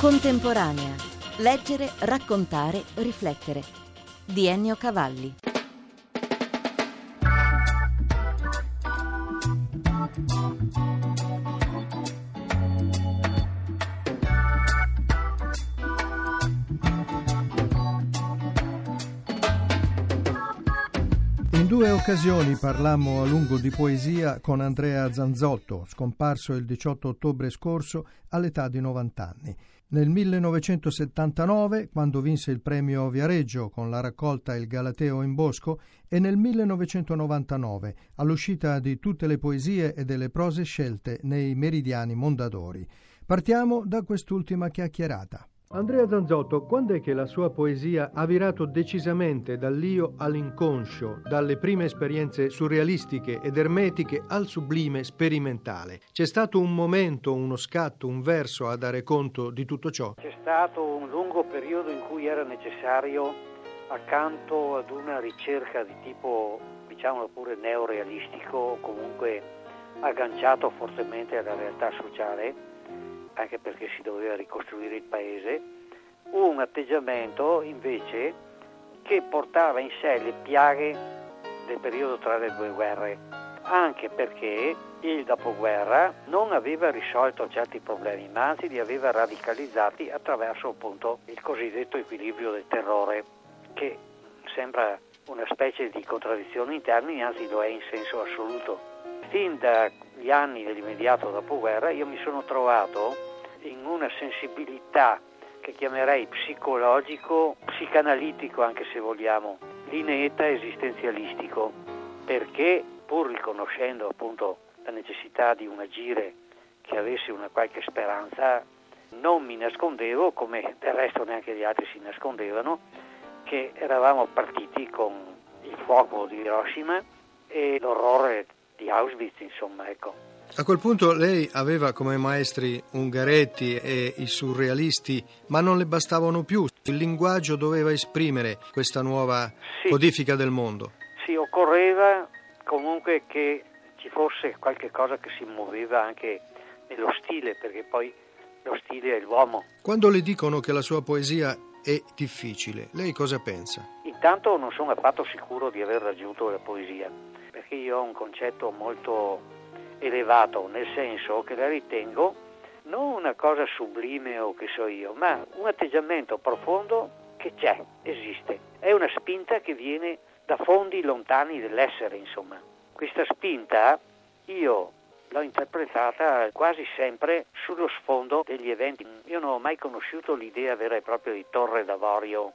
Contemporanea. Leggere, raccontare, riflettere. Di Ennio Cavalli. In due occasioni parlammo a lungo di poesia con Andrea Zanzotto, scomparso il 18 ottobre scorso all'età di 90 anni. Nel 1979, quando vinse il premio Viareggio con la raccolta Il Galateo in Bosco, e nel 1999, all'uscita di tutte le poesie e delle prose scelte nei Meridiani Mondadori. Partiamo da quest'ultima chiacchierata. Andrea Zanzotto, quando è che la sua poesia ha virato decisamente dall'io all'inconscio, dalle prime esperienze surrealistiche ed ermetiche al sublime sperimentale? C'è stato un momento, uno scatto, un verso a dare conto di tutto ciò? C'è stato un lungo periodo in cui era necessario, accanto ad una ricerca di tipo, diciamolo pure, neorealistico, comunque agganciato fortemente alla realtà sociale, anche perché si doveva ricostruire il paese, un atteggiamento invece che portava in sé le piaghe del periodo tra le due guerre, anche perché il dopoguerra non aveva risolto certi problemi, ma anzi li aveva radicalizzati attraverso appunto il cosiddetto equilibrio del terrore, che sembra una specie di contraddizione in termini, anzi lo è in senso assoluto. Fin dagli anni dell'immediato dopoguerra io mi sono trovato in una sensibilità che chiamerei psicologico, psicanalitico anche se vogliamo, lineetta esistenzialistico, perché pur riconoscendo appunto la necessità di un agire che avesse una qualche speranza, non mi nascondevo, come del resto neanche gli altri si nascondevano, che eravamo partiti con il fuoco di Hiroshima e l'orrore di Auschwitz, insomma, ecco. A quel punto lei aveva come maestri Ungaretti e i surrealisti, ma non le bastavano più. Il linguaggio doveva esprimere questa nuova sì. codifica del mondo. Sì, occorreva comunque che ci fosse qualche cosa che si muoveva anche nello stile, perché poi lo stile è l'uomo. Quando le dicono che la sua poesia è difficile, lei cosa pensa? Intanto non sono affatto sicuro di aver raggiunto la poesia, perché io ho un concetto molto elevato, nel senso che la ritengo non una cosa sublime o che so io, ma un atteggiamento profondo che c'è, esiste. È una spinta che viene da fondi lontani dell'essere, insomma. Questa spinta io l'ho interpretata quasi sempre sullo sfondo degli eventi. Io non ho mai conosciuto l'idea vera e propria di torre d'avorio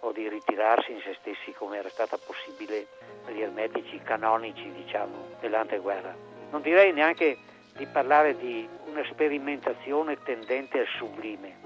o di ritirarsi in se stessi come era stata possibile agli ermetici canonici, diciamo, dell'anteguerra non direi neanche di parlare di una sperimentazione tendente al sublime.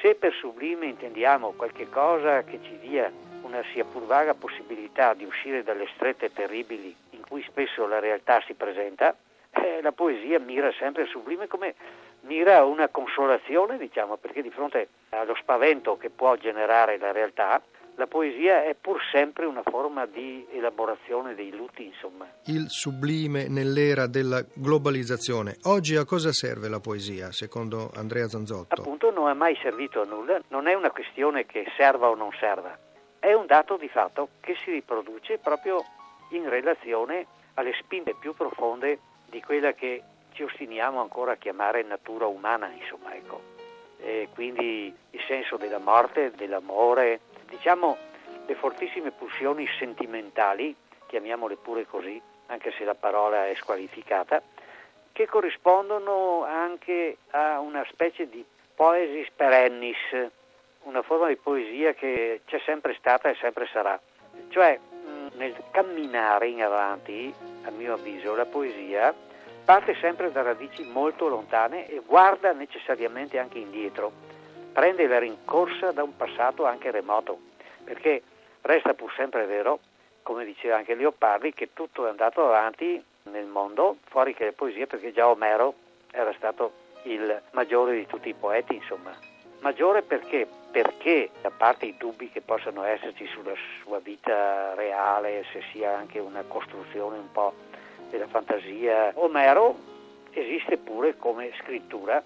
Se per sublime intendiamo qualche cosa che ci dia una sia pur vaga possibilità di uscire dalle strette terribili in cui spesso la realtà si presenta, eh, la poesia mira sempre al sublime come mira a una consolazione, diciamo, perché di fronte allo spavento che può generare la realtà, la poesia è pur sempre una forma di elaborazione dei lutti, insomma. Il sublime nell'era della globalizzazione. Oggi a cosa serve la poesia, secondo Andrea Zanzotto? Appunto non è mai servito a nulla, non è una questione che serva o non serva, è un dato di fatto che si riproduce proprio in relazione alle spinte più profonde di quella che ci ostiniamo ancora a chiamare natura umana, insomma, ecco. E quindi il senso della morte, dell'amore, diciamo le fortissime pulsioni sentimentali, chiamiamole pure così, anche se la parola è squalificata, che corrispondono anche a una specie di poesis perennis, una forma di poesia che c'è sempre stata e sempre sarà. Cioè, nel camminare in avanti, a mio avviso, la poesia parte sempre da radici molto lontane e guarda necessariamente anche indietro prende la rincorsa da un passato anche remoto, perché resta pur sempre vero, come diceva anche Leopardi, che tutto è andato avanti nel mondo, fuori che le poesie, perché già Omero era stato il maggiore di tutti i poeti, insomma. Maggiore perché? Perché, a parte i dubbi che possano esserci sulla sua vita reale, se sia anche una costruzione un po' della fantasia, Omero esiste pure come scrittura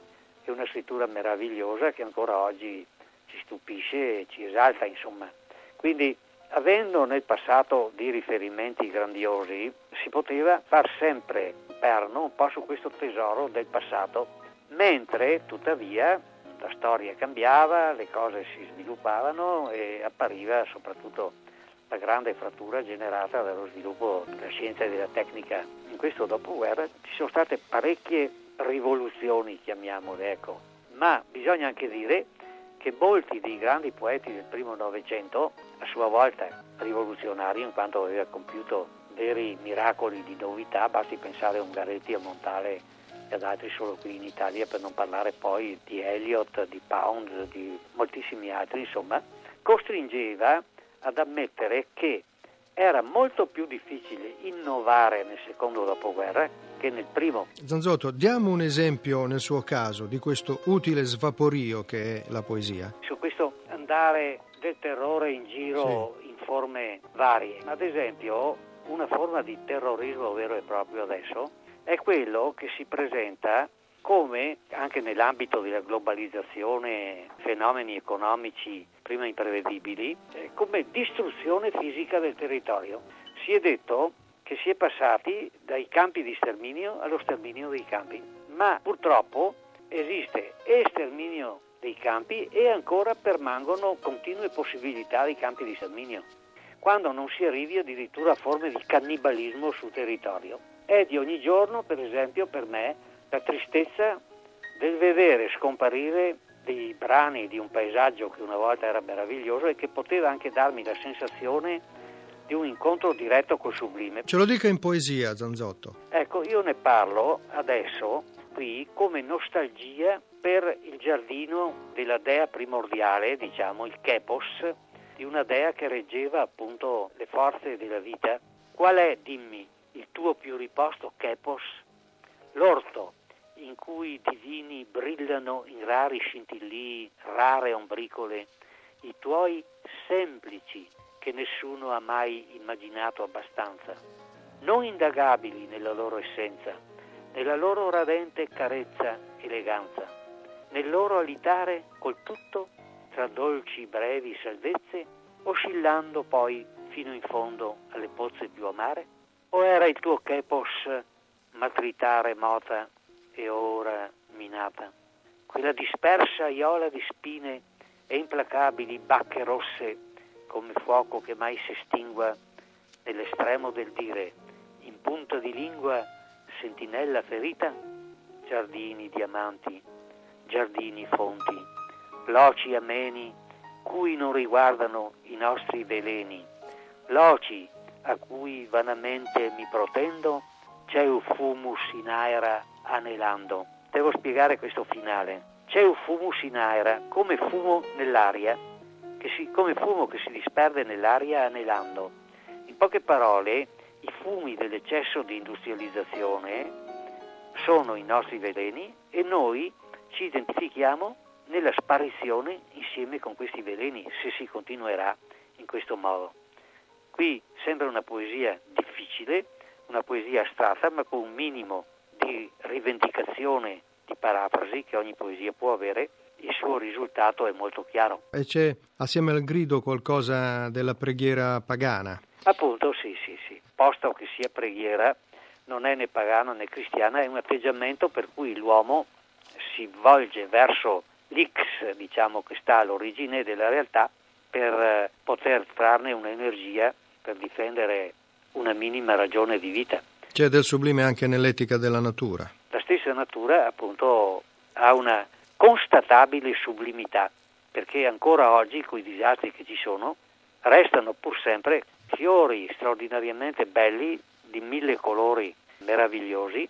è una scrittura meravigliosa che ancora oggi ci stupisce e ci esalta, insomma. Quindi avendo nel passato dei riferimenti grandiosi, si poteva far sempre perno un po' su questo tesoro del passato, mentre tuttavia la storia cambiava, le cose si sviluppavano e appariva soprattutto la grande frattura generata dallo sviluppo della scienza e della tecnica. In questo dopoguerra ci sono state parecchie rivoluzioni, chiamiamole, ecco. ma bisogna anche dire che molti dei grandi poeti del primo Novecento, a sua volta rivoluzionari in quanto aveva compiuto veri miracoli di novità, basti pensare a Ungaretti, a Montale e ad altri solo qui in Italia, per non parlare poi di Eliot, di Pound, di moltissimi altri, insomma, costringeva ad ammettere che era molto più difficile innovare nel secondo dopoguerra che nel primo. Zanzotto, diamo un esempio nel suo caso di questo utile svaporio che è la poesia. Su questo andare del terrore in giro sì. in forme varie. Ad esempio, una forma di terrorismo vero e proprio adesso è quello che si presenta come anche nell'ambito della globalizzazione, fenomeni economici prima imprevedibili, eh, come distruzione fisica del territorio. Si è detto che si è passati dai campi di sterminio allo sterminio dei campi, ma purtroppo esiste esterminio dei campi e ancora permangono continue possibilità di campi di sterminio, quando non si arrivi addirittura a forme di cannibalismo sul territorio. È di ogni giorno, per esempio, per me la tristezza del vedere scomparire dei brani di un paesaggio che una volta era meraviglioso e che poteva anche darmi la sensazione di un incontro diretto col sublime. Ce lo dica in poesia, Zanzotto. Ecco, io ne parlo adesso qui come nostalgia per il giardino della dea primordiale, diciamo il Kepos, di una dea che reggeva appunto le forze della vita. Qual è, dimmi, il tuo più riposto Kepos? L'orto in cui divini brillano in rari scintillii, rare ombricole, i tuoi semplici che nessuno ha mai immaginato abbastanza, non indagabili nella loro essenza, nella loro radente carezza, eleganza, nel loro alitare col tutto tra dolci brevi salvezze, oscillando poi fino in fondo alle pozze più amare? O era il tuo chepos matrità remota e ora minata? Quella dispersa aiola di spine e implacabili bacche rosse come fuoco che mai si estingua nell'estremo del dire, in punta di lingua, sentinella ferita, giardini diamanti, giardini fonti, loci ameni, cui non riguardano i nostri veleni, loci a cui vanamente mi protendo, c'è un fumus in aera anelando. Devo spiegare questo finale. C'è un fumus in aera, come fumo nell'aria, si, come fumo che si disperde nell'aria anelando. In poche parole, i fumi dell'eccesso di industrializzazione sono i nostri veleni e noi ci identifichiamo nella sparizione insieme con questi veleni se si continuerà in questo modo. Qui sembra una poesia difficile, una poesia astratta, ma con un minimo di rivendicazione, di parafrasi che ogni poesia può avere, il suo risultato è molto chiaro. E c'è assieme al grido qualcosa della preghiera pagana? Appunto, sì, sì, sì. Posto che sia preghiera, non è né pagana né cristiana, è un atteggiamento per cui l'uomo si volge verso l'X, diciamo, che sta all'origine della realtà, per eh, poter trarne un'energia per difendere una minima ragione di vita. C'è del sublime anche nell'etica della natura. La stessa natura, appunto, ha una constatabile sublimità, perché ancora oggi, con i disastri che ci sono, restano pur sempre fiori straordinariamente belli di mille colori meravigliosi,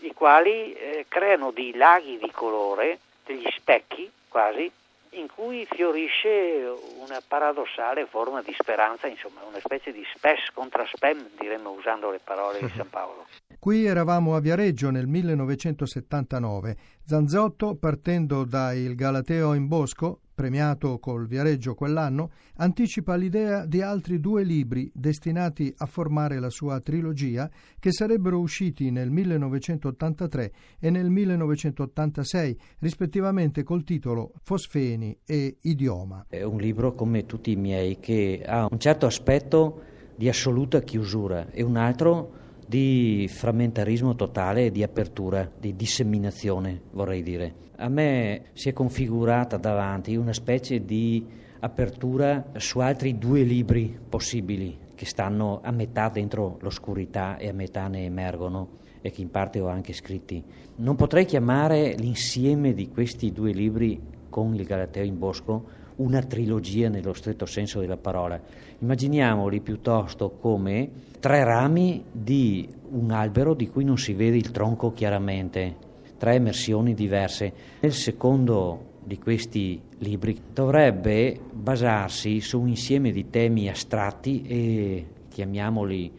i quali eh, creano dei laghi di colore, degli specchi quasi, in cui fiorisce una paradossale forma di speranza, insomma una specie di spes contra spem, diremmo usando le parole di San Paolo. Qui eravamo a Viareggio nel 1979. Zanzotto, partendo da Il Galateo in Bosco, premiato col Viareggio quell'anno, anticipa l'idea di altri due libri destinati a formare la sua trilogia che sarebbero usciti nel 1983 e nel 1986, rispettivamente col titolo Fosfeni e Idioma. È un libro come tutti i miei che ha un certo aspetto di assoluta chiusura e un altro di frammentarismo totale e di apertura, di disseminazione, vorrei dire. A me si è configurata davanti una specie di apertura su altri due libri possibili che stanno a metà dentro l'oscurità e a metà ne emergono e che in parte ho anche scritti. Non potrei chiamare l'insieme di questi due libri con il Galateo in Bosco una trilogia nello stretto senso della parola. Immaginiamoli piuttosto come tre rami di un albero di cui non si vede il tronco chiaramente, tre emersioni diverse. Nel secondo di questi libri dovrebbe basarsi su un insieme di temi astratti e chiamiamoli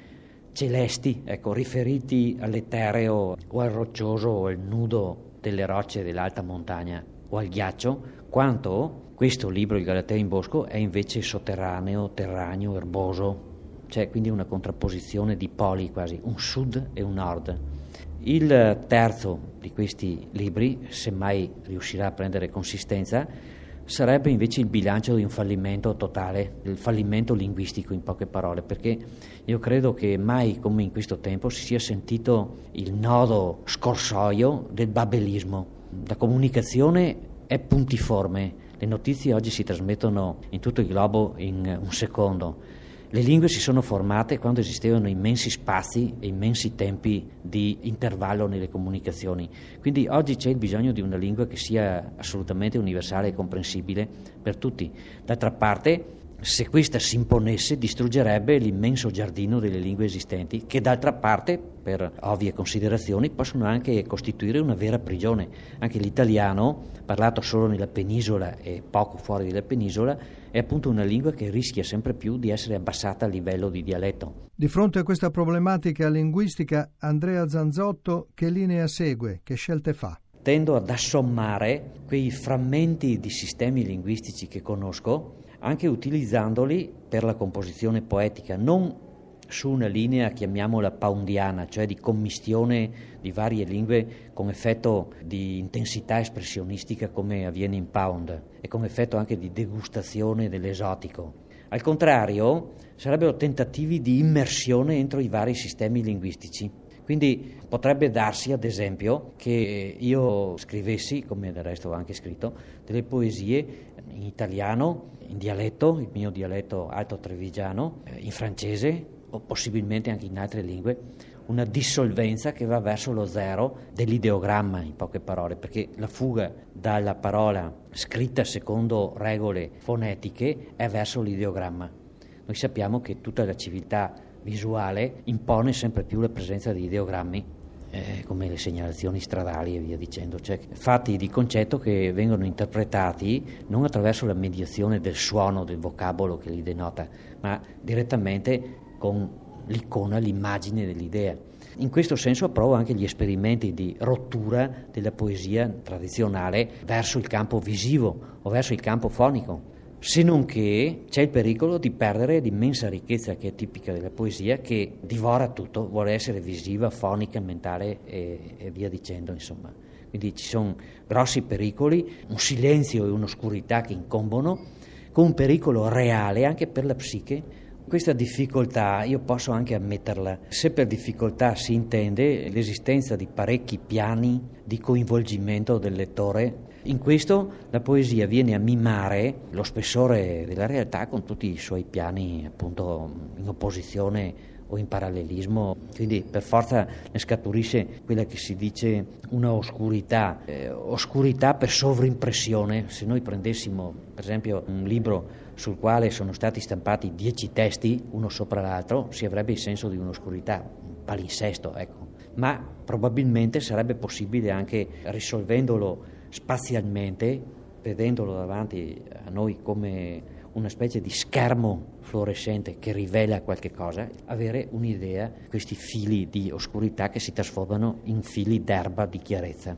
celesti, ecco, riferiti all'etereo o al roccioso o al nudo delle rocce dell'alta montagna o al ghiaccio, quanto questo libro, Il Galateo in Bosco, è invece sotterraneo, terraneo, erboso, c'è quindi una contrapposizione di poli quasi, un sud e un nord. Il terzo di questi libri, se mai riuscirà a prendere consistenza, sarebbe invece il bilancio di un fallimento totale, il fallimento linguistico in poche parole, perché io credo che mai come in questo tempo si sia sentito il nodo scorsoio del babelismo. La comunicazione è puntiforme, le notizie oggi si trasmettono in tutto il globo in un secondo. Le lingue si sono formate quando esistevano immensi spazi e immensi tempi di intervallo nelle comunicazioni. Quindi oggi c'è il bisogno di una lingua che sia assolutamente universale e comprensibile per tutti. D'altra parte, se questa si imponesse distruggerebbe l'immenso giardino delle lingue esistenti che d'altra parte, per ovvie considerazioni, possono anche costituire una vera prigione. Anche l'italiano, parlato solo nella penisola e poco fuori dalla penisola, è appunto una lingua che rischia sempre più di essere abbassata a livello di dialetto. Di fronte a questa problematica linguistica, Andrea Zanzotto che linea segue, che scelte fa? Tendo ad assommare quei frammenti di sistemi linguistici che conosco anche utilizzandoli per la composizione poetica, non su una linea, chiamiamola poundiana, cioè di commistione di varie lingue con effetto di intensità espressionistica come avviene in Pound e con effetto anche di degustazione dell'esotico. Al contrario, sarebbero tentativi di immersione entro i vari sistemi linguistici. Quindi potrebbe darsi, ad esempio, che io scrivessi, come del resto ho anche scritto, delle poesie in italiano, in dialetto, il mio dialetto alto trevigiano, eh, in francese o possibilmente anche in altre lingue, una dissolvenza che va verso lo zero dell'ideogramma, in poche parole, perché la fuga dalla parola scritta secondo regole fonetiche è verso l'ideogramma. Noi sappiamo che tutta la civiltà visuale impone sempre più la presenza di ideogrammi eh, come le segnalazioni stradali e via dicendo, cioè fatti di concetto che vengono interpretati non attraverso la mediazione del suono, del vocabolo che li denota, ma direttamente con l'icona, l'immagine dell'idea. In questo senso approvo anche gli esperimenti di rottura della poesia tradizionale verso il campo visivo o verso il campo fonico se non che c'è il pericolo di perdere l'immensa ricchezza che è tipica della poesia, che divora tutto, vuole essere visiva, fonica, mentale e, e via dicendo, insomma. Quindi ci sono grossi pericoli, un silenzio e un'oscurità che incombono, con un pericolo reale anche per la psiche. Questa difficoltà io posso anche ammetterla, se per difficoltà si intende l'esistenza di parecchi piani di coinvolgimento del lettore in questo la poesia viene a mimare lo spessore della realtà con tutti i suoi piani appunto in opposizione o in parallelismo, quindi per forza ne scaturisce quella che si dice una oscurità, eh, oscurità per sovrimpressione. Se noi prendessimo per esempio un libro sul quale sono stati stampati dieci testi, uno sopra l'altro, si avrebbe il senso di un'oscurità, un palinsesto, ecco. Ma probabilmente sarebbe possibile anche risolvendolo spazialmente, vedendolo davanti a noi come una specie di schermo fluorescente che rivela qualche cosa, avere un'idea, questi fili di oscurità che si trasformano in fili d'erba di chiarezza.